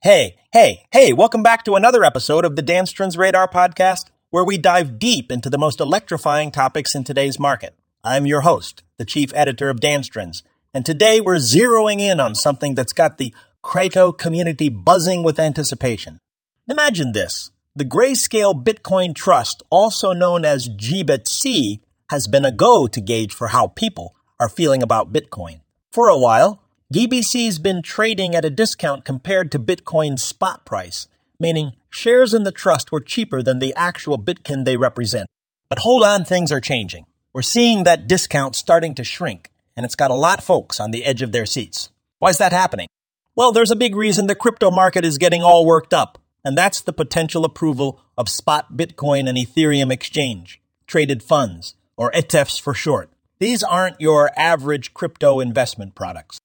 Hey, hey, hey, welcome back to another episode of the Dan Strunz Radar podcast, where we dive deep into the most electrifying topics in today's market. I'm your host, the chief editor of Dan Strunz, and today we're zeroing in on something that's got the crypto community buzzing with anticipation. Imagine this. The Grayscale Bitcoin Trust, also known as GBTC, has been a go to gauge for how people are feeling about Bitcoin. For a while, GBTC's been trading at a discount compared to Bitcoin's spot price, meaning shares in the trust were cheaper than the actual Bitcoin they represent. But hold on, things are changing. We're seeing that discount starting to shrink, and it's got a lot of folks on the edge of their seats. Why is that happening? Well, there's a big reason the crypto market is getting all worked up, and that's the potential approval of spot Bitcoin and Ethereum exchange, traded funds, or ETFs for short. These aren't your average crypto investment products.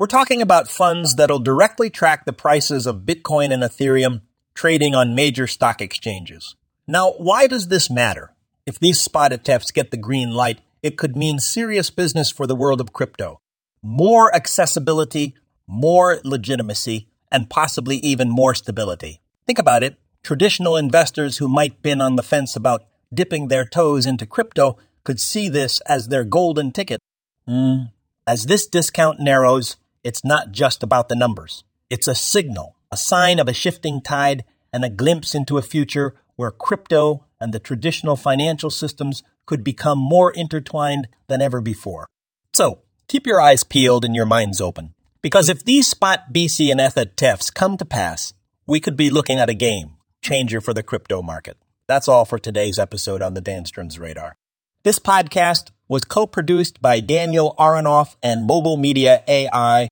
We're talking about funds that'll directly track the prices of Bitcoin and Ethereum trading on major stock exchanges. Now, why does this matter? If these spot ETFs get the green light, it could mean serious business for the world of crypto. More accessibility, more legitimacy, and possibly even more stability. Think about it. Traditional investors who might been on the fence about dipping their toes into crypto could see this as their golden ticket. Mm. As this discount narrows, it's not just about the numbers. It's a signal, a sign of a shifting tide, and a glimpse into a future where crypto and the traditional financial systems could become more intertwined than ever before. So, keep your eyes peeled and your minds open. Because if these spot BTC and ETH ETFs come to pass, we could be looking at a game changer for the crypto market. That's all for today's episode on the Dan Strunz Radar. This podcast was co produced by Daniel Aharonoff and Mobile Media AI.